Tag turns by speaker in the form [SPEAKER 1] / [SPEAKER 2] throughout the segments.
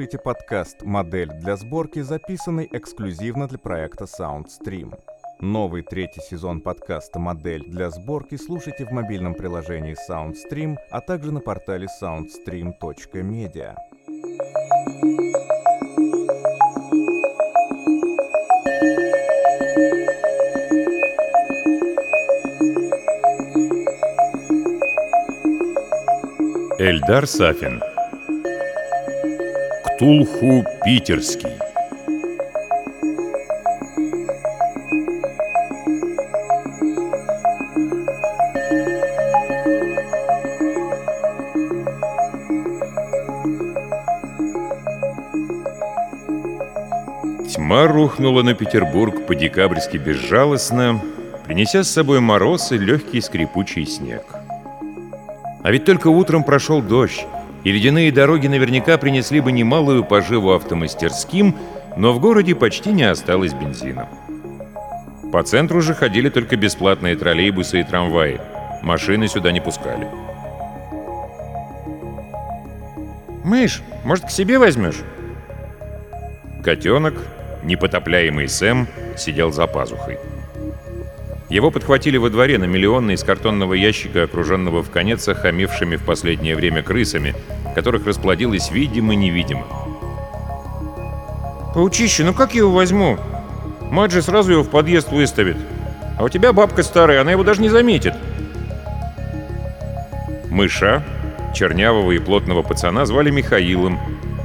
[SPEAKER 1] слушаете подкаст «Модель для сборки», записанный эксклюзивно для проекта SoundStream. Новый третий сезон подкаста «Модель для сборки» слушайте в мобильном приложении SoundStream, а также на портале soundstream.media.
[SPEAKER 2] Эльдар Сафин Ктулху Питерский Тьма рухнула на Петербург по-декабрьски безжалостно, принеся с собой мороз и легкий скрипучий снег. А ведь только утром прошел дождь, и ледяные дороги наверняка принесли бы немалую поживу автомастерским, но в городе почти не осталось бензина. По центру же ходили только бесплатные троллейбусы и трамваи. Машины сюда не пускали. «Мышь, может, к себе возьмешь?» Котенок, непотопляемый Сэм, сидел за пазухой. Его подхватили во дворе на миллионный из картонного ящика, окруженного в конец охамевшими в последнее время крысами, которых расплодилось видимо-невидимо. «Паучище, ну как я его возьму? Мать же сразу его в подъезд выставит. А у тебя бабка старая, она его даже не заметит». Мыша, чернявого и плотного пацана, звали Михаилом,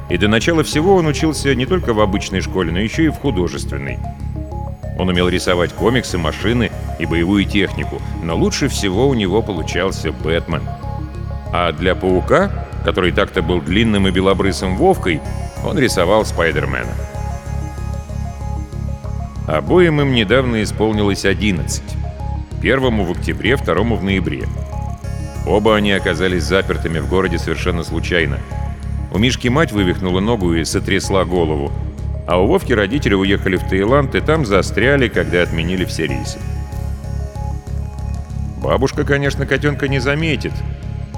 [SPEAKER 2] и до начала всего он учился не только в обычной школе, но еще и в художественной. Он умел рисовать комиксы, машины и боевую технику, но лучше всего у него получался Бэтмен. А для Паука, который так-то был длинным и белобрысым Вовкой, он рисовал Спайдермена. Обоим им недавно исполнилось 11. Первому в октябре, второму в ноябре. Оба они оказались запертыми в городе совершенно случайно. У Мишки мать вывихнула ногу и сотрясла голову, а у Вовки родители уехали в Таиланд и там застряли, когда отменили все рейсы. Бабушка, конечно, котенка не заметит,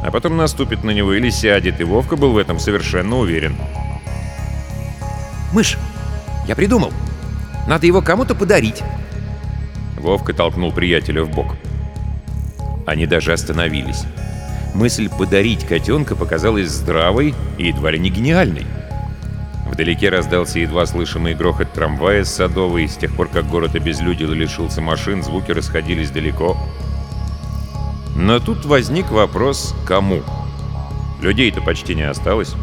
[SPEAKER 2] а потом наступит на него или сядет, и Вовка был в этом совершенно уверен.
[SPEAKER 3] «Мышь, я придумал. Надо его кому-то подарить».
[SPEAKER 2] Вовка толкнул приятеля в бок. Они даже остановились. Мысль подарить котенка показалась здравой и едва ли не гениальной. Вдалеке раздался едва слышимый грохот трамвая с Садовой. С тех пор, как город обезлюдил и лишился машин, звуки расходились далеко. Но тут возник вопрос «кому?». Людей-то почти не осталось.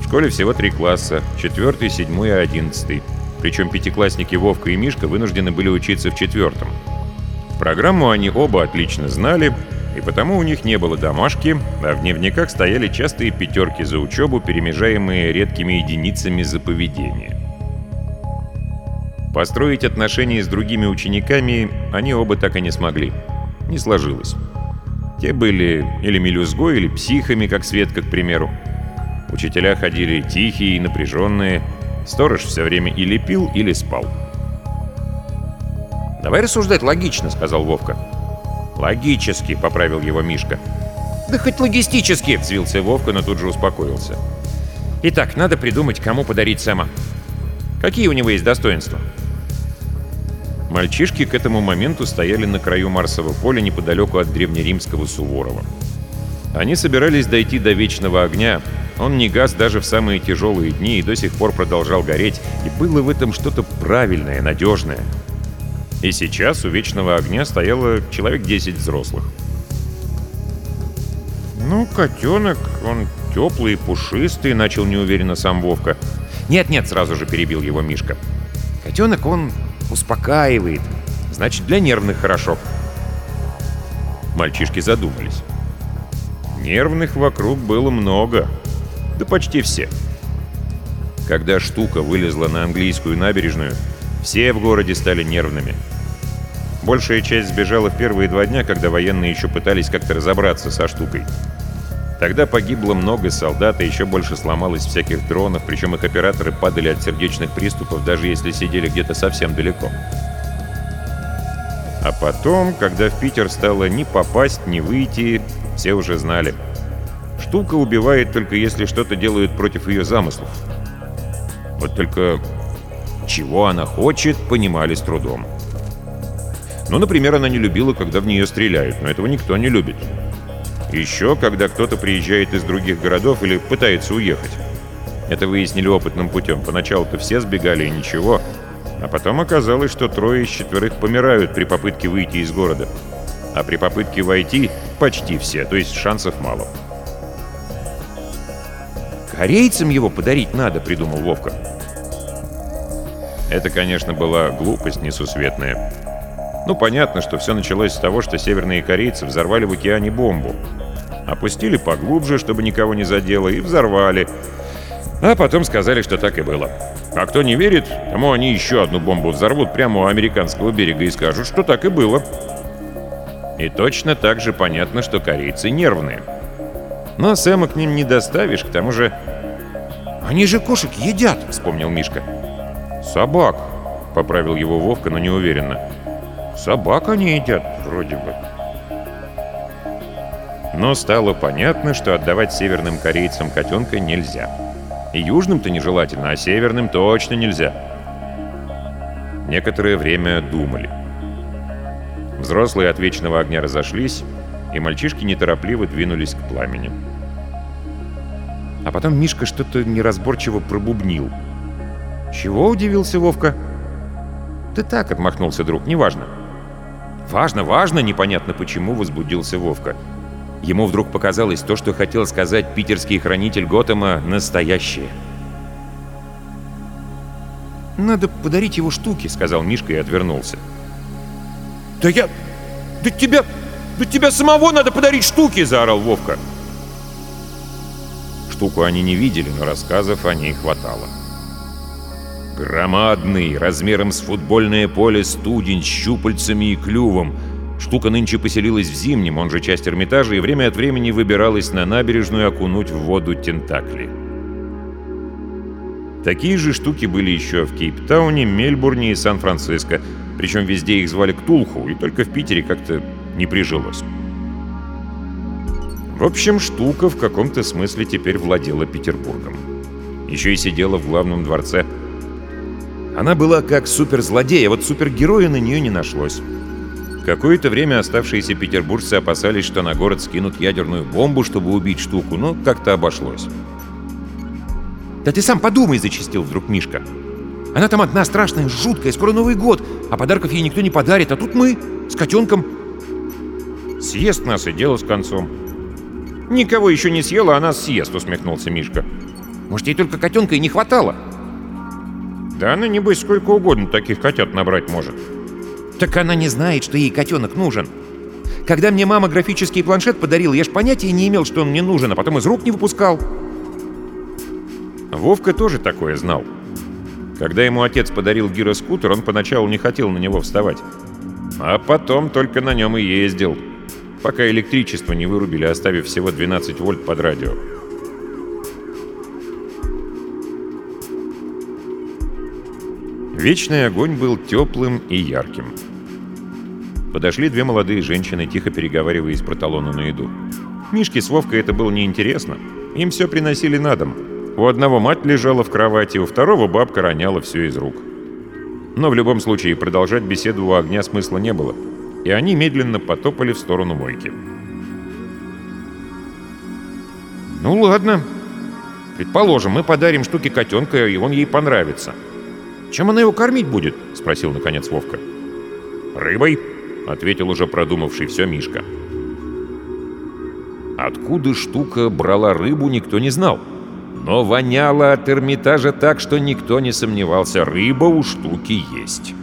[SPEAKER 2] В школе всего три класса — четвертый, седьмой и одиннадцатый. Причем пятиклассники Вовка и Мишка вынуждены были учиться в четвертом. Программу они оба отлично знали — и потому у них не было домашки, а в дневниках стояли частые пятерки за учебу, перемежаемые редкими единицами за поведение. Построить отношения с другими учениками они оба так и не смогли. Не сложилось. Те были или мелюзгой, или психами, как Светка, к примеру. Учителя ходили тихие и напряженные. Сторож все время или пил, или спал.
[SPEAKER 3] «Давай рассуждать логично», — сказал Вовка.
[SPEAKER 2] «Логически», — поправил его Мишка.
[SPEAKER 3] «Да хоть логистически», — взвился Вовка, но тут же успокоился. «Итак, надо придумать, кому подарить Сэма. Какие у него есть достоинства?»
[SPEAKER 2] Мальчишки к этому моменту стояли на краю Марсового поля неподалеку от древнеримского Суворова. Они собирались дойти до Вечного Огня. Он не гас даже в самые тяжелые дни и до сих пор продолжал гореть, и было в этом что-то правильное, надежное — и сейчас у Вечного Огня стояло человек 10 взрослых.
[SPEAKER 3] «Ну, котенок, он теплый пушистый», — начал неуверенно сам Вовка. «Нет-нет», — сразу же перебил его Мишка. «Котенок, он успокаивает. Значит, для нервных хорошо».
[SPEAKER 2] Мальчишки задумались. Нервных вокруг было много. Да почти все. Когда штука вылезла на английскую набережную, все в городе стали нервными. Большая часть сбежала в первые два дня, когда военные еще пытались как-то разобраться со штукой. Тогда погибло много солдат, и еще больше сломалось всяких дронов, причем их операторы падали от сердечных приступов, даже если сидели где-то совсем далеко. А потом, когда в Питер стало ни попасть, ни выйти, все уже знали. штука убивает только если что-то делают против ее замыслов. Вот только чего она хочет, понимали с трудом. Ну, например, она не любила, когда в нее стреляют, но этого никто не любит. Еще, когда кто-то приезжает из других городов или пытается уехать. Это выяснили опытным путем. Поначалу-то все сбегали и ничего, а потом оказалось, что трое из четверых помирают при попытке выйти из города. А при попытке войти почти все, то есть шансов мало.
[SPEAKER 4] «Корейцам его подарить надо», — придумал Вовка.
[SPEAKER 2] Это, конечно, была глупость несусветная. Ну, понятно, что все началось с того, что северные корейцы взорвали в океане бомбу. Опустили поглубже, чтобы никого не задело, и взорвали. А потом сказали, что так и было. А кто не верит, тому они еще одну бомбу взорвут прямо у американского берега и скажут, что так и было. И точно так же понятно, что корейцы нервные. Но Сэма к ним не доставишь, к тому же...
[SPEAKER 4] «Они же кошек едят!» — вспомнил Мишка.
[SPEAKER 2] «Собак!» — поправил его Вовка, но неуверенно. «Собак они едят, вроде бы». Но стало понятно, что отдавать северным корейцам котенка нельзя. И южным-то нежелательно, а северным точно нельзя. Некоторое время думали. Взрослые от вечного огня разошлись, и мальчишки неторопливо двинулись к пламени. А потом Мишка что-то неразборчиво пробубнил. «Чего?» — удивился Вовка. «Ты так», — отмахнулся друг, — «неважно». «Важно, важно!» — непонятно почему возбудился Вовка. Ему вдруг показалось то, что хотел сказать питерский хранитель Готэма, настоящее.
[SPEAKER 4] «Надо подарить его штуки», — сказал Мишка и отвернулся.
[SPEAKER 2] «Да я... Да тебя... Да тебя самого надо подарить штуки!» — заорал Вовка. Штуку они не видели, но рассказов о ней хватало. Громадный, размером с футбольное поле студень с щупальцами и клювом. Штука нынче поселилась в зимнем, он же часть Эрмитажа, и время от времени выбиралась на набережную окунуть в воду тентакли. Такие же штуки были еще в Кейптауне, Мельбурне и Сан-Франциско, причем везде их звали Ктулху, и только в Питере как-то не прижилось. В общем, штука в каком-то смысле теперь владела Петербургом. Еще и сидела в главном дворце – она была как суперзлодей, а вот супергероя на нее не нашлось. Какое-то время оставшиеся петербуржцы опасались, что на город скинут ядерную бомбу, чтобы убить штуку, но как-то обошлось.
[SPEAKER 4] «Да ты сам подумай!» — зачистил вдруг Мишка. «Она там одна страшная, жуткая, скоро Новый год, а подарков ей никто не подарит, а тут мы с котенком...»
[SPEAKER 2] «Съест нас и дело с концом». «Никого еще не съела, а нас съест», — усмехнулся Мишка.
[SPEAKER 4] «Может, ей только котенка и не хватало?»
[SPEAKER 2] Да она, небось, сколько угодно таких котят набрать может.
[SPEAKER 4] Так она не знает, что ей котенок нужен. Когда мне мама графический планшет подарила, я ж понятия не имел, что он мне нужен, а потом из рук не выпускал.
[SPEAKER 2] Вовка тоже такое знал. Когда ему отец подарил гироскутер, он поначалу не хотел на него вставать. А потом только на нем и ездил, пока электричество не вырубили, оставив всего 12 вольт под радио. Вечный огонь был теплым и ярким. Подошли две молодые женщины, тихо переговариваясь про талону на еду. Мишке с Вовкой это было неинтересно. Им все приносили на дом. У одного мать лежала в кровати, у второго бабка роняла все из рук. Но в любом случае продолжать беседу у огня смысла не было, и они медленно потопали в сторону мойки. «Ну ладно. Предположим, мы подарим штуке котенка, и он ей понравится. «Чем она его кормить будет?» — спросил наконец Вовка. «Рыбой», — ответил уже продумавший все Мишка. Откуда штука брала рыбу, никто не знал. Но воняло от Эрмитажа так, что никто не сомневался, рыба у штуки есть.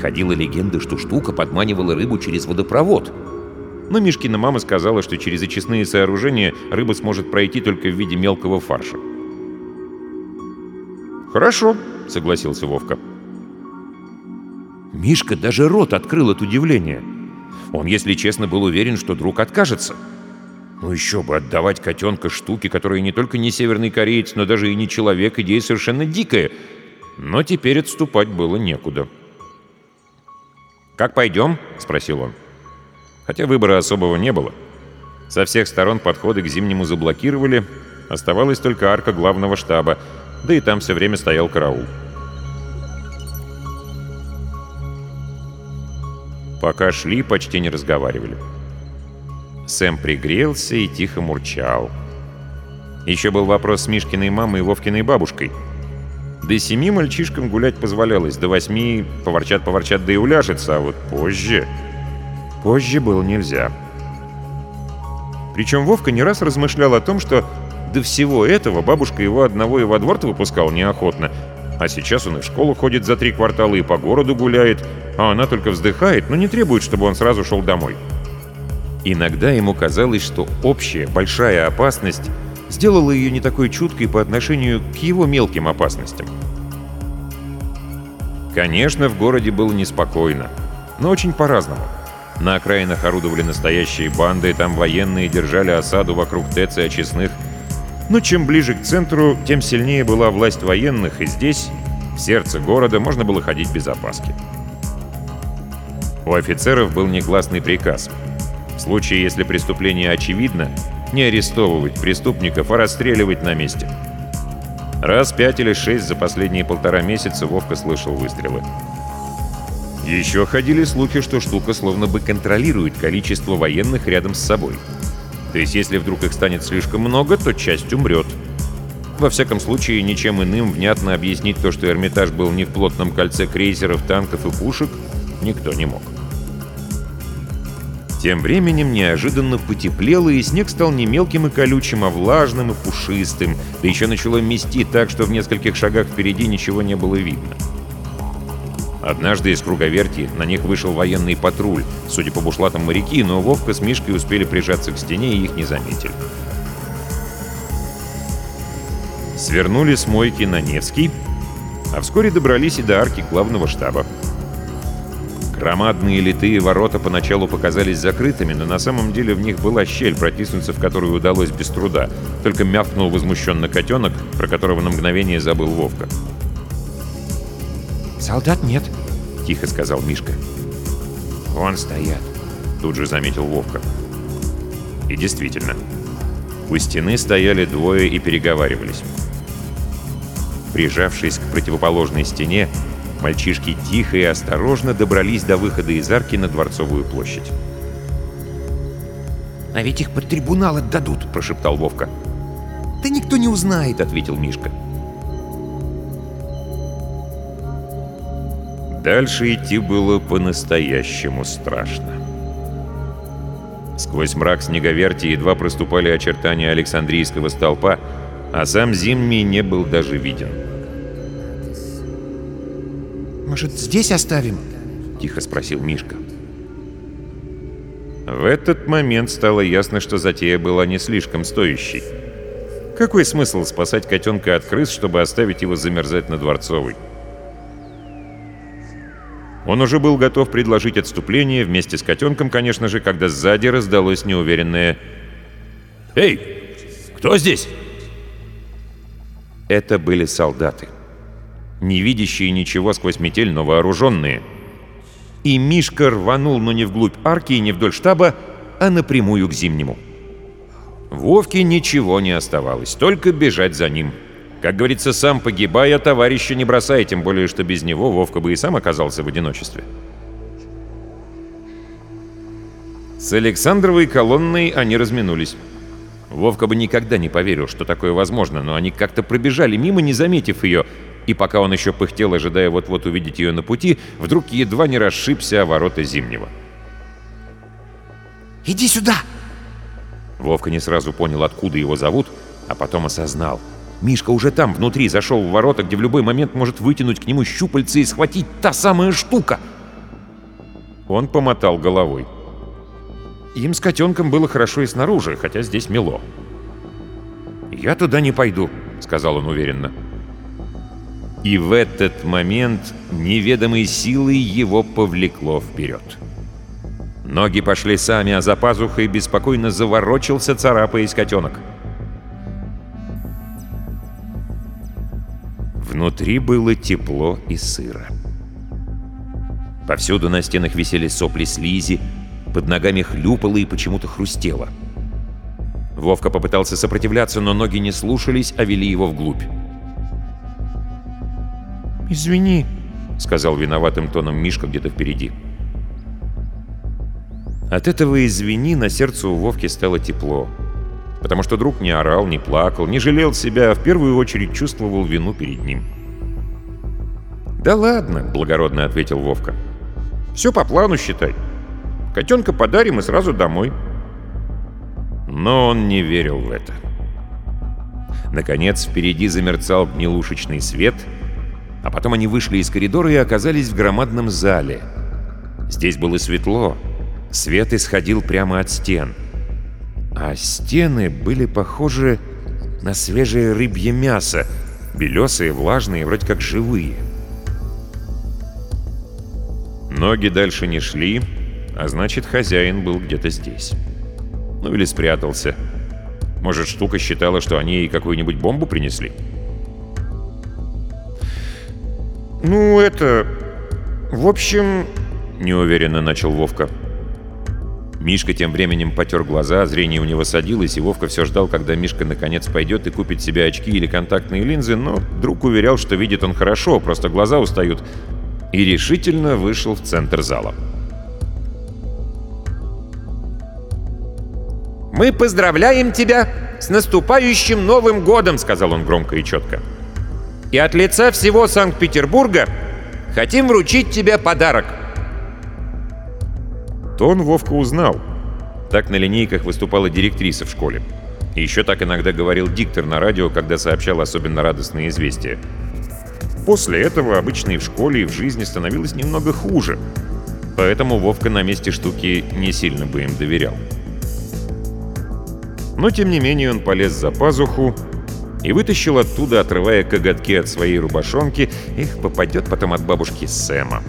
[SPEAKER 2] Ходила легенда, что штука подманивала рыбу через водопровод. Но Мишкина мама сказала, что через очистные сооружения рыба сможет пройти только в виде мелкого фарша. «Хорошо», — согласился Вовка. Мишка даже рот открыл от удивления. Он, если честно, был уверен, что друг откажется. Ну еще бы, отдавать котенка штуки, которые не только не северный кореец, но даже и не человек, идея совершенно дикая. Но теперь отступать было некуда. «Как пойдем?» — спросил он. Хотя выбора особого не было. Со всех сторон подходы к Зимнему заблокировали, оставалась только арка главного штаба, да и там все время стоял караул. Пока шли, почти не разговаривали. Сэм пригрелся и тихо мурчал. Еще был вопрос с Мишкиной мамой и Вовкиной бабушкой. До семи мальчишкам гулять позволялось, до восьми поворчат-поворчат, да и уляжется, а вот позже... Позже было нельзя. Причем Вовка не раз размышлял о том, что до всего этого бабушка его одного и во двор-то выпускал неохотно, а сейчас он и в школу ходит за три квартала и по городу гуляет, а она только вздыхает, но не требует, чтобы он сразу шел домой. Иногда ему казалось, что общая большая опасность сделала ее не такой чуткой по отношению к его мелким опасностям. Конечно, в городе было неспокойно, но очень по-разному. На окраинах орудовали настоящие банды, там военные держали осаду вокруг ТЭЦ и очистных. Но чем ближе к центру, тем сильнее была власть военных, и здесь, в сердце города, можно было ходить без опаски. У офицеров был негласный приказ. В случае, если преступление очевидно, не арестовывать преступников, а расстреливать на месте. Раз пять или шесть за последние полтора месяца Вовка слышал выстрелы. Еще ходили слухи, что штука словно бы контролирует количество военных рядом с собой. То есть, если вдруг их станет слишком много, то часть умрет. Во всяком случае, ничем иным внятно объяснить то, что Эрмитаж был не в плотном кольце крейсеров, танков и пушек, никто не мог. Тем временем неожиданно потеплело, и снег стал не мелким и колючим, а влажным и пушистым, да еще начало мести так, что в нескольких шагах впереди ничего не было видно. Однажды из круговерти на них вышел военный патруль, судя по бушлатам моряки, но Вовка с Мишкой успели прижаться к стене и их не заметили. Свернули с мойки на Невский, а вскоре добрались и до арки главного штаба. Громадные литые ворота поначалу показались закрытыми, но на самом деле в них была щель, протиснуться в которую удалось без труда. Только мявкнул возмущенно котенок, про которого на мгновение забыл Вовка.
[SPEAKER 4] «Солдат нет», — тихо сказал Мишка.
[SPEAKER 2] «Вон стоят», — тут же заметил Вовка. И действительно, у стены стояли двое и переговаривались. Прижавшись к противоположной стене, Мальчишки тихо и осторожно добрались до выхода из арки на Дворцовую площадь.
[SPEAKER 4] «А ведь их под трибунал отдадут», — прошептал Вовка.
[SPEAKER 2] «Да никто не узнает», — ответил Мишка. Дальше идти было по-настоящему страшно. Сквозь мрак снеговерти едва проступали очертания Александрийского столпа, а сам Зимний не был даже виден.
[SPEAKER 4] «Может, здесь оставим?»
[SPEAKER 2] — тихо спросил Мишка. В этот момент стало ясно, что затея была не слишком стоящей. Какой смысл спасать котенка от крыс, чтобы оставить его замерзать на Дворцовой? Он уже был готов предложить отступление вместе с котенком, конечно же, когда сзади раздалось неуверенное «Эй, кто здесь?» Это были солдаты не видящие ничего сквозь метель, но вооруженные. И Мишка рванул, но не вглубь арки и не вдоль штаба, а напрямую к Зимнему. Вовке ничего не оставалось, только бежать за ним. Как говорится, сам погибая, товарища не бросай, тем более, что без него Вовка бы и сам оказался в одиночестве. С Александровой колонной они разминулись. Вовка бы никогда не поверил, что такое возможно, но они как-то пробежали мимо, не заметив ее, и пока он еще пыхтел, ожидая вот-вот увидеть ее на пути, вдруг едва не расшибся о ворота Зимнего.
[SPEAKER 4] «Иди сюда!»
[SPEAKER 2] Вовка не сразу понял, откуда его зовут, а потом осознал. Мишка уже там, внутри, зашел в ворота, где в любой момент может вытянуть к нему щупальца и схватить та самая штука. Он помотал головой. Им с котенком было хорошо и снаружи, хотя здесь мело. «Я туда не пойду», — сказал он уверенно. И в этот момент неведомой силой его повлекло вперед. Ноги пошли сами, а за пазухой беспокойно заворочился, царапаясь котенок. Внутри было тепло и сыро. Повсюду на стенах висели сопли слизи, под ногами хлюпало и почему-то хрустело. Вовка попытался сопротивляться, но ноги не слушались, а вели его вглубь.
[SPEAKER 5] «Извини», —
[SPEAKER 2] сказал виноватым тоном Мишка где-то впереди. От этого «извини» на сердце у Вовки стало тепло. Потому что друг не орал, не плакал, не жалел себя, а в первую очередь чувствовал вину перед ним. «Да ладно», — благородно ответил Вовка. «Все по плану считай. Котенка подарим и сразу домой». Но он не верил в это. Наконец, впереди замерцал гнилушечный свет, а потом они вышли из коридора и оказались в громадном зале. Здесь было светло, свет исходил прямо от стен. А стены были похожи на свежее рыбье мясо, белесые, влажные, вроде как живые. Ноги дальше не шли, а значит, хозяин был где-то здесь. Ну или спрятался. Может, штука считала, что они ей какую-нибудь бомбу принесли?
[SPEAKER 5] «Ну, это... В общем...» — неуверенно начал Вовка.
[SPEAKER 2] Мишка тем временем потер глаза, зрение у него садилось, и Вовка все ждал, когда Мишка наконец пойдет и купит себе очки или контактные линзы, но друг уверял, что видит он хорошо, просто глаза устают, и решительно вышел в центр зала.
[SPEAKER 5] «Мы поздравляем тебя с наступающим Новым годом!» — сказал он громко и четко. «И от лица всего Санкт-Петербурга хотим вручить тебе подарок!»
[SPEAKER 2] Тон Вовка узнал. Так на линейках выступала директриса в школе. И еще так иногда говорил диктор на радио, когда сообщал особенно радостные известия. После этого обычно и в школе, и в жизни становилось немного хуже. Поэтому Вовка на месте штуки не сильно бы им доверял. Но тем не менее он полез за пазуху и вытащил оттуда, отрывая коготки от своей рубашонки, их попадет потом от бабушки Сэма.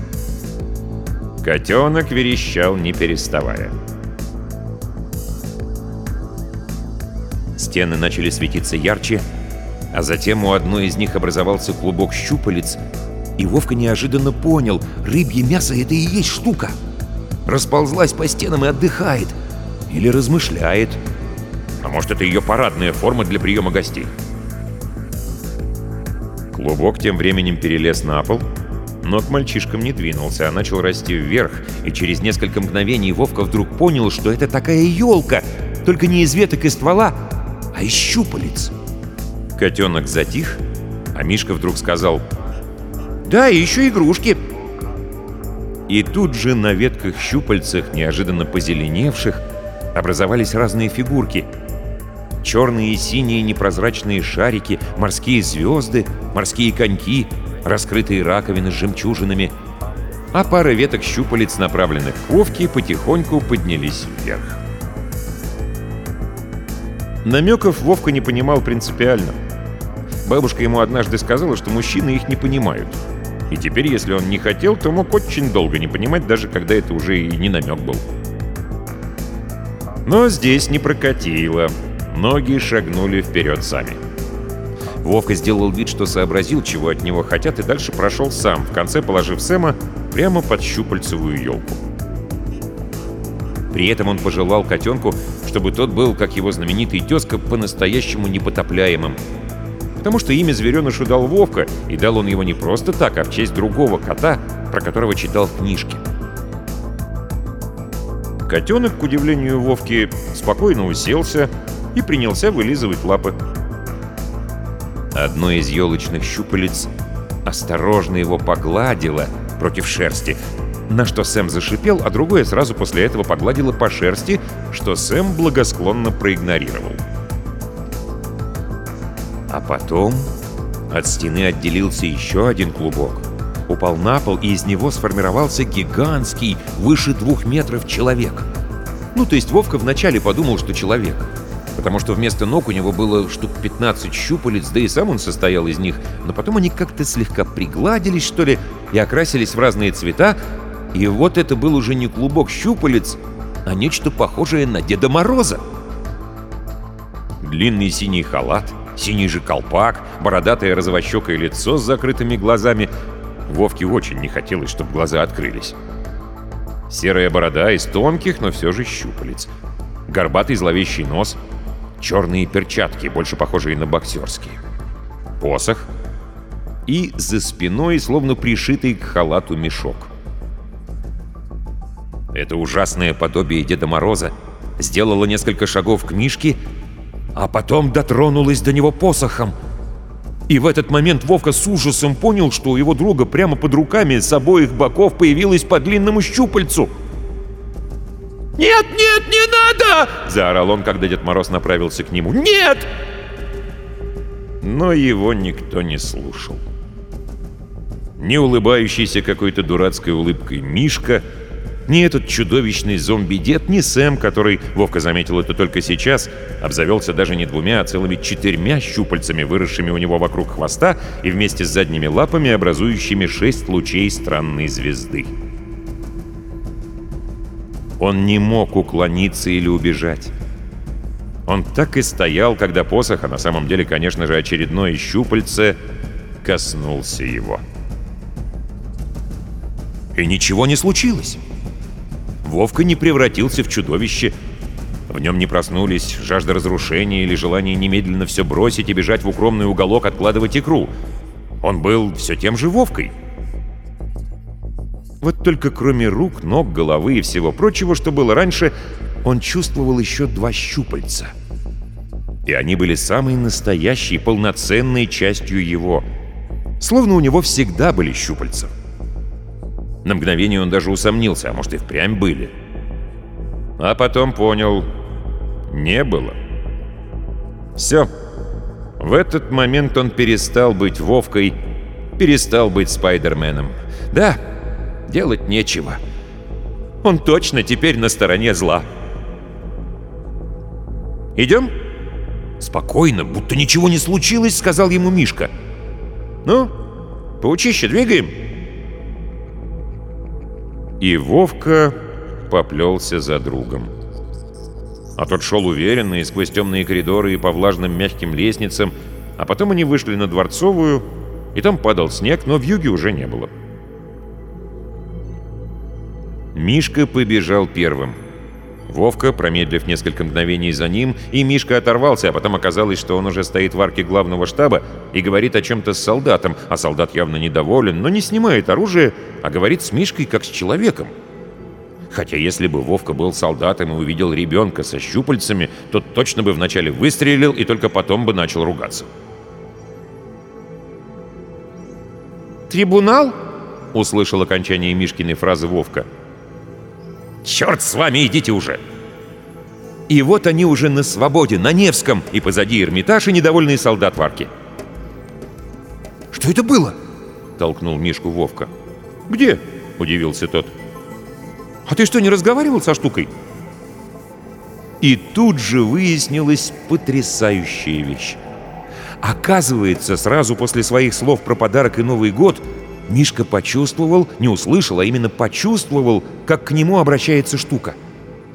[SPEAKER 2] Котенок верещал, не переставая. Стены начали светиться ярче, а затем у одной из них образовался клубок щупалец, и Вовка неожиданно понял, рыбье мясо — это и есть штука. Расползлась по стенам и отдыхает. Или размышляет. А может, это ее парадная форма для приема гостей? Клубок тем временем перелез на пол, но к мальчишкам не двинулся, а начал расти вверх, и через несколько мгновений Вовка вдруг понял, что это такая елка, только не из веток и ствола, а из щупалец. Котенок затих, а Мишка вдруг сказал «Да, и еще игрушки!» И тут же на ветках-щупальцах, неожиданно позеленевших, образовались разные фигурки — черные и синие непрозрачные шарики, морские звезды, морские коньки, раскрытые раковины с жемчужинами, а пара веток щупалец, направленных к Вовке, потихоньку поднялись вверх. Намеков Вовка не понимал принципиально. Бабушка ему однажды сказала, что мужчины их не понимают. И теперь, если он не хотел, то мог очень долго не понимать, даже когда это уже и не намек был. Но здесь не прокатило. Ноги шагнули вперед сами. Вовка сделал вид, что сообразил, чего от него хотят, и дальше прошел сам, в конце положив Сэма прямо под щупальцевую елку. При этом он пожелал котенку, чтобы тот был, как его знаменитый тезка, по-настоящему непотопляемым. Потому что имя зверенышу дал Вовка, и дал он его не просто так, а в честь другого кота, про которого читал в книжке. Котенок, к удивлению Вовки, спокойно уселся, и принялся вылизывать лапы. Одно из елочных щупалец осторожно его погладило против шерсти, на что Сэм зашипел, а другое сразу после этого погладило по шерсти, что Сэм благосклонно проигнорировал. А потом от стены отделился еще один клубок. Упал на пол, и из него сформировался гигантский, выше двух метров человек. Ну, то есть Вовка вначале подумал, что человек — потому что вместо ног у него было штук 15 щупалец, да и сам он состоял из них, но потом они как-то слегка пригладились, что ли, и окрасились в разные цвета, и вот это был уже не клубок щупалец, а нечто похожее на Деда Мороза. Длинный синий халат, синий же колпак, бородатое розовощекое лицо с закрытыми глазами. Вовке очень не хотелось, чтобы глаза открылись. Серая борода из тонких, но все же щупалец. Горбатый зловещий нос — черные перчатки, больше похожие на боксерские, посох и за спиной, словно пришитый к халату мешок. Это ужасное подобие Деда Мороза сделало несколько шагов к Мишке, а потом дотронулась до него посохом. И в этот момент Вовка с ужасом понял, что у его друга прямо под руками с обоих боков появилась по длинному щупальцу. «Нет, нет, не надо!» — заорал он, когда Дед Мороз направился к нему. «Нет!» Но его никто не слушал. Не улыбающийся какой-то дурацкой улыбкой Мишка — ни этот чудовищный зомби-дед, ни Сэм, который, Вовка заметил это только сейчас, обзавелся даже не двумя, а целыми четырьмя щупальцами, выросшими у него вокруг хвоста и вместе с задними лапами, образующими шесть лучей странной звезды. Он не мог уклониться или убежать. Он так и стоял, когда посох, а на самом деле, конечно же, очередное щупальце, коснулся его. И ничего не случилось. Вовка не превратился в чудовище. В нем не проснулись жажда разрушения или желание немедленно все бросить и бежать в укромный уголок откладывать икру. Он был все тем же Вовкой. Вот только кроме рук, ног, головы и всего прочего, что было раньше, он чувствовал еще два щупальца. И они были самой настоящей, полноценной частью его. Словно у него всегда были щупальца. На мгновение он даже усомнился, а может и впрямь были. А потом понял, не было. Все. В этот момент он перестал быть Вовкой, перестал быть Спайдерменом. Да, делать нечего. Он точно теперь на стороне зла. «Идем?» «Спокойно, будто ничего не случилось», — сказал ему Мишка. «Ну, поучище двигаем?» И Вовка поплелся за другом. А тот шел уверенно и сквозь темные коридоры и по влажным мягким лестницам, а потом они вышли на Дворцовую, и там падал снег, но в юге уже не было. Мишка побежал первым — Вовка, промедлив несколько мгновений за ним, и Мишка оторвался, а потом оказалось, что он уже стоит в арке главного штаба и говорит о чем-то с солдатом, а солдат явно недоволен, но не снимает оружие, а говорит с Мишкой как с человеком. Хотя если бы Вовка был солдатом и увидел ребенка со щупальцами, то точно бы вначале выстрелил и только потом бы начал ругаться. «Трибунал?» — услышал окончание Мишкиной фразы Вовка — «Черт с вами, идите уже!» И вот они уже на свободе, на Невском, и позади Эрмитаж и недовольный солдат в арке.
[SPEAKER 6] «Что это было?»
[SPEAKER 2] — толкнул Мишку Вовка. «Где?» — удивился тот.
[SPEAKER 6] «А ты что, не разговаривал со штукой?»
[SPEAKER 2] И тут же выяснилась потрясающая вещь. Оказывается, сразу после своих слов про подарок и Новый год Мишка почувствовал, не услышал, а именно почувствовал, как к нему обращается штука.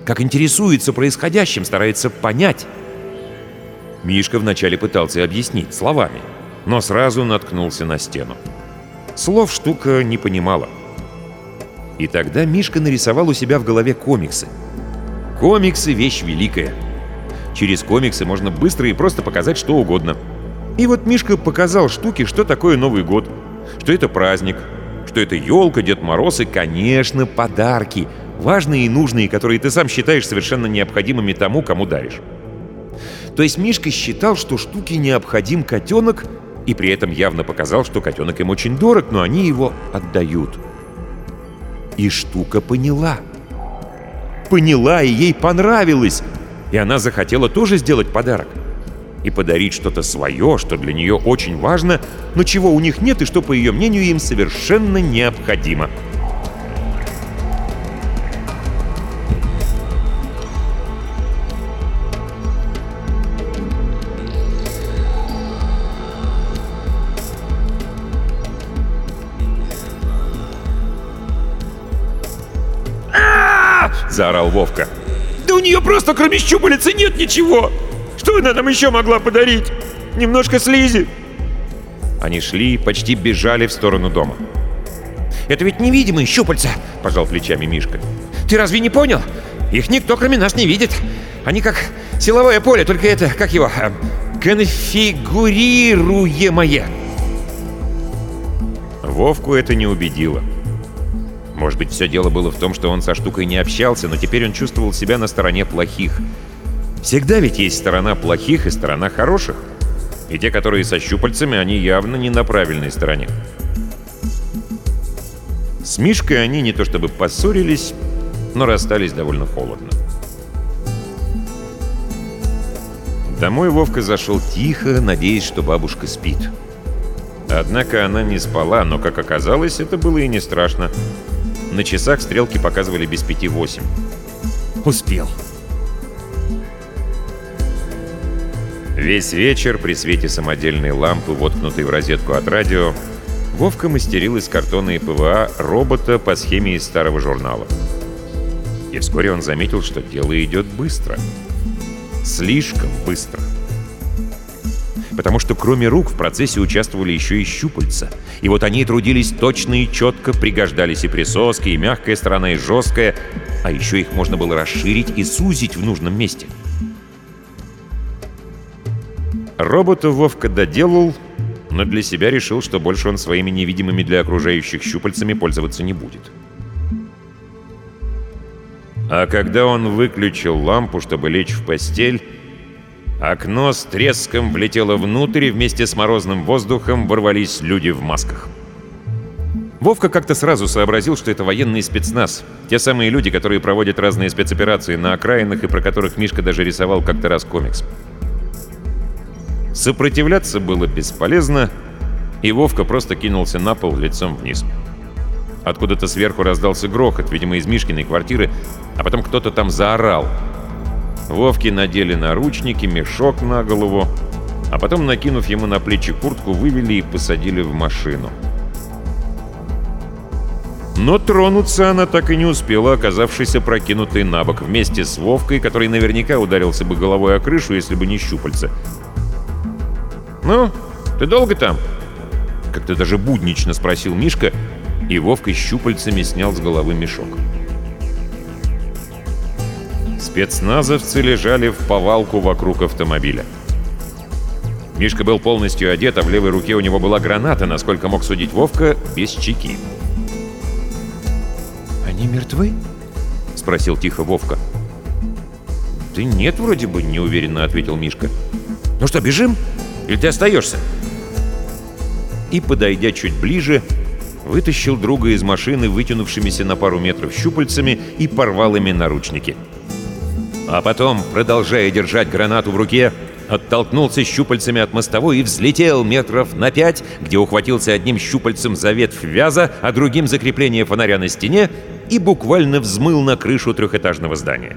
[SPEAKER 2] Как интересуется происходящим, старается понять. Мишка вначале пытался объяснить словами, но сразу наткнулся на стену. Слов штука не понимала. И тогда Мишка нарисовал у себя в голове комиксы. Комиксы — вещь великая. Через комиксы можно быстро и просто показать что угодно. И вот Мишка показал штуке, что такое Новый год — что это праздник, что это елка, Дед Мороз и, конечно, подарки, важные и нужные, которые ты сам считаешь совершенно необходимыми тому, кому даришь. То есть Мишка считал, что штуке необходим котенок, и при этом явно показал, что котенок им очень дорог, но они его отдают. И штука поняла. Поняла, и ей понравилось. И она захотела тоже сделать подарок и подарить что-то свое, что для нее очень важно, но чего у них нет и что, по ее мнению, им совершенно необходимо. заорал Вовка.
[SPEAKER 6] «Да у нее просто кроме щупалицы нет ничего!» Что она нам еще могла подарить? Немножко слизи!»
[SPEAKER 2] Они шли, почти бежали в сторону дома.
[SPEAKER 6] «Это ведь невидимые щупальца!» — пожал плечами Мишка. «Ты разве не понял? Их никто, кроме нас, не видит. Они как
[SPEAKER 2] Силовое поле, только это, как его, а, конфигурируемое. Вовку это не убедило. Может быть, все дело было в том, что он со штукой не общался, но теперь он чувствовал себя на стороне плохих. Всегда ведь есть сторона плохих и сторона хороших. И те, которые со щупальцами, они явно не на правильной стороне. С Мишкой они не то чтобы поссорились, но расстались довольно холодно. Домой Вовка зашел тихо, надеясь, что бабушка спит. Однако она не спала, но, как оказалось, это было и не страшно. На часах стрелки показывали без пяти восемь. Успел. Весь вечер при свете самодельной лампы, воткнутой в розетку от радио, Вовка мастерил из картона и ПВА робота по схеме из старого журнала. И вскоре он заметил, что дело идет быстро. Слишком быстро. Потому что кроме рук в процессе участвовали еще и щупальца. И вот они трудились точно и четко, пригождались и присоски, и мягкая сторона, и жесткая. А еще их можно было расширить и сузить в нужном месте. Робота Вовка доделал, но для себя решил, что больше он своими невидимыми для окружающих щупальцами пользоваться не будет. А когда он выключил лампу, чтобы лечь в постель, окно с треском влетело внутрь, и вместе с морозным воздухом ворвались люди в масках. Вовка как-то сразу сообразил, что это военный спецназ. Те самые люди, которые проводят разные спецоперации на окраинах и про которых Мишка даже рисовал как-то раз комикс. Сопротивляться было бесполезно, и Вовка просто кинулся на пол лицом вниз. Откуда-то сверху раздался грохот, видимо, из Мишкиной квартиры, а потом кто-то там заорал. Вовке надели наручники, мешок на голову, а потом, накинув ему на плечи куртку, вывели и посадили в машину. Но тронуться она так и не успела, оказавшись опрокинутой на бок вместе с Вовкой, который наверняка ударился бы головой о крышу, если бы не щупальца. «Ну, ты долго там?» Как-то даже буднично спросил Мишка, и Вовка щупальцами снял с головы мешок. Спецназовцы лежали в повалку вокруг автомобиля. Мишка был полностью одет, а в левой руке у него была граната, насколько мог судить Вовка, без чеки.
[SPEAKER 7] «Они мертвы?» — спросил тихо Вовка.
[SPEAKER 2] «Да нет, вроде бы», — неуверенно ответил Мишка. «Ну что, бежим?» Или ты остаешься?» И, подойдя чуть ближе, вытащил друга из машины, вытянувшимися на пару метров щупальцами и порвал ими наручники. А потом, продолжая держать гранату в руке, оттолкнулся щупальцами от мостовой и взлетел метров на пять, где ухватился одним щупальцем за ветвь вяза, а другим за крепление фонаря на стене и буквально взмыл на крышу трехэтажного здания.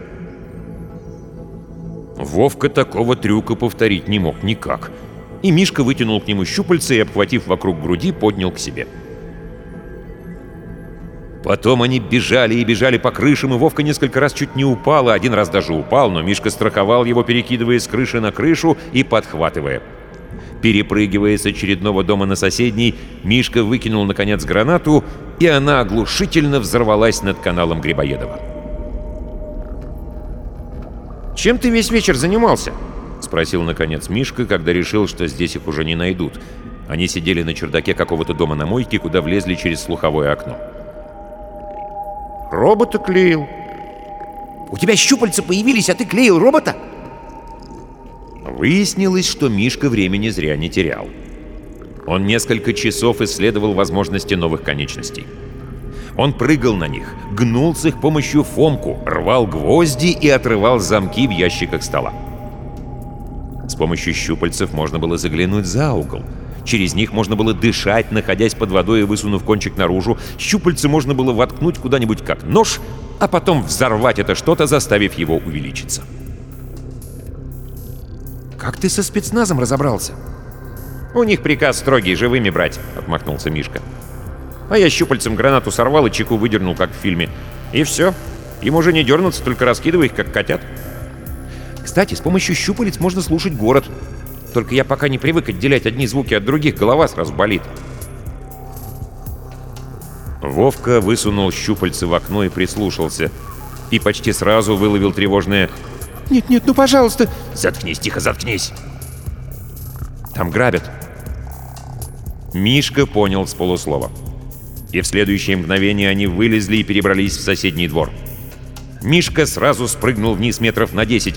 [SPEAKER 2] Вовка такого трюка повторить не мог никак — и Мишка вытянул к нему щупальца и, обхватив вокруг груди, поднял к себе. Потом они бежали и бежали по крышам, и Вовка несколько раз чуть не упал, а один раз даже упал, но Мишка страховал его, перекидывая с крыши на крышу и подхватывая. Перепрыгивая с очередного дома на соседний, Мишка выкинул, наконец, гранату, и она оглушительно взорвалась над каналом Грибоедова. «Чем ты весь вечер занимался?» Спросил, наконец, Мишка, когда решил, что здесь их уже не найдут. Они сидели на чердаке какого-то дома на мойке, куда влезли через слуховое окно.
[SPEAKER 7] «Робота клеил». «У тебя щупальца появились, а ты клеил робота?»
[SPEAKER 2] Выяснилось, что Мишка времени зря не терял. Он несколько часов исследовал возможности новых конечностей. Он прыгал на них, гнул с их помощью фомку, рвал гвозди и отрывал замки в ящиках стола. С помощью щупальцев можно было заглянуть за угол. Через них можно было дышать, находясь под водой и высунув кончик наружу. Щупальцы можно было воткнуть куда-нибудь как нож, а потом взорвать это что-то, заставив его увеличиться.
[SPEAKER 7] «Как ты со спецназом разобрался?»
[SPEAKER 2] «У них приказ строгий, живыми брать», — отмахнулся Мишка. А я щупальцем гранату сорвал и чеку выдернул, как в фильме. И все. Им уже не дернуться, только раскидывай их, как котят.
[SPEAKER 7] Кстати, с помощью щупалец можно слушать город. Только я пока не привык отделять одни звуки от других, голова сразу болит.
[SPEAKER 2] Вовка высунул щупальцы в окно и прислушался. И почти сразу выловил тревожное «Нет-нет, ну пожалуйста!»
[SPEAKER 4] «Заткнись, тихо, заткнись!»
[SPEAKER 2] «Там грабят!» Мишка понял с полуслова. И в следующее мгновение они вылезли и перебрались в соседний двор. Мишка сразу спрыгнул вниз метров на 10.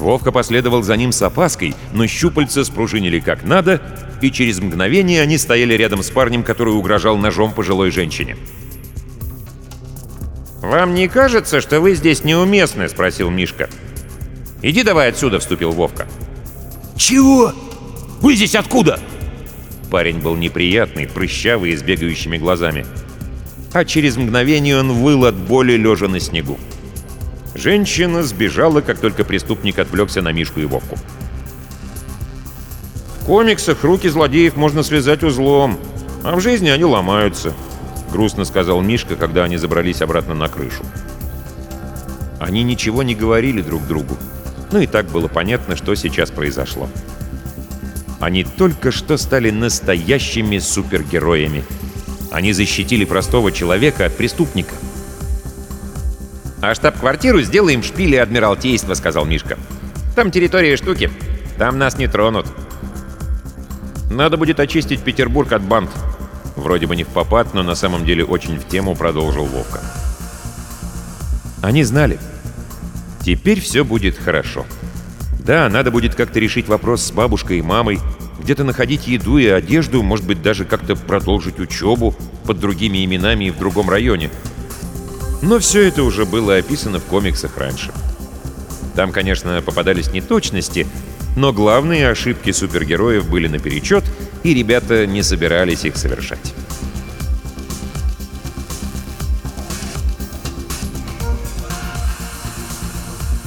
[SPEAKER 2] Вовка последовал за ним с опаской, но щупальца спружинили как надо, и через мгновение они стояли рядом с парнем, который угрожал ножом пожилой женщине. «Вам не кажется, что вы здесь неуместны?» — спросил Мишка. «Иди давай отсюда», — вступил Вовка.
[SPEAKER 4] «Чего? Вы здесь откуда?»
[SPEAKER 2] Парень был неприятный, прыщавый и с бегающими глазами. А через мгновение он выл от боли, лежа на снегу. Женщина сбежала, как только преступник отвлекся на Мишку и Вовку. В комиксах руки злодеев можно связать узлом, а в жизни они ломаются, грустно сказал Мишка, когда они забрались обратно на крышу. Они ничего не говорили друг другу, но и так было понятно, что сейчас произошло. Они только что стали настоящими супергероями. Они защитили простого человека от преступника. «А штаб-квартиру сделаем в шпиле Адмиралтейства», — сказал Мишка. «Там территория штуки. Там нас не тронут». «Надо будет очистить Петербург от банд». Вроде бы не в попад, но на самом деле очень в тему продолжил Вовка. Они знали. Теперь все будет хорошо. Да, надо будет как-то решить вопрос с бабушкой и мамой, где-то находить еду и одежду, может быть, даже как-то продолжить учебу под другими именами и в другом районе. Но все это уже было описано в комиксах раньше. Там, конечно, попадались неточности, но главные ошибки супергероев были наперечет, и ребята не собирались их совершать.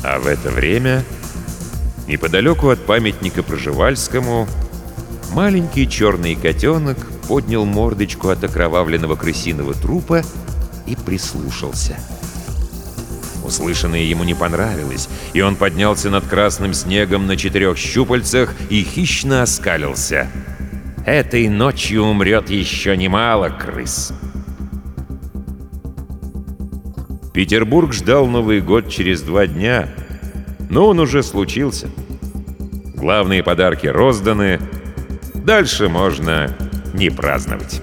[SPEAKER 2] А в это время, неподалеку от памятника Проживальскому, маленький черный котенок поднял мордочку от окровавленного крысиного трупа и прислушался. Услышанное ему не понравилось, и он поднялся над красным снегом на четырех щупальцах и хищно оскалился. «Этой ночью умрет еще немало крыс!» Петербург ждал Новый год через два дня, но он уже случился. Главные подарки розданы, дальше можно не праздновать.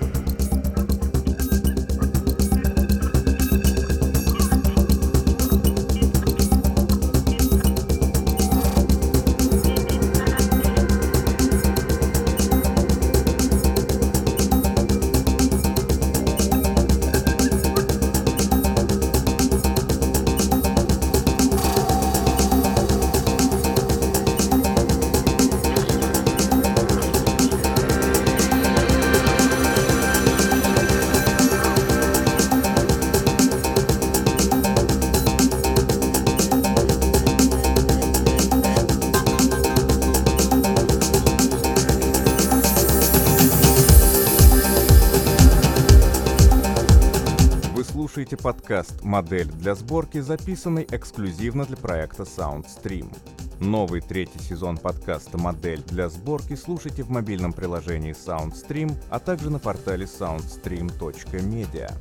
[SPEAKER 1] Подкаст «Модель для сборки», записанный эксклюзивно для проекта SoundStream. Новый третий сезон подкаста «Модель для сборки» слушайте в мобильном приложении SoundStream, а также на портале soundstream.media.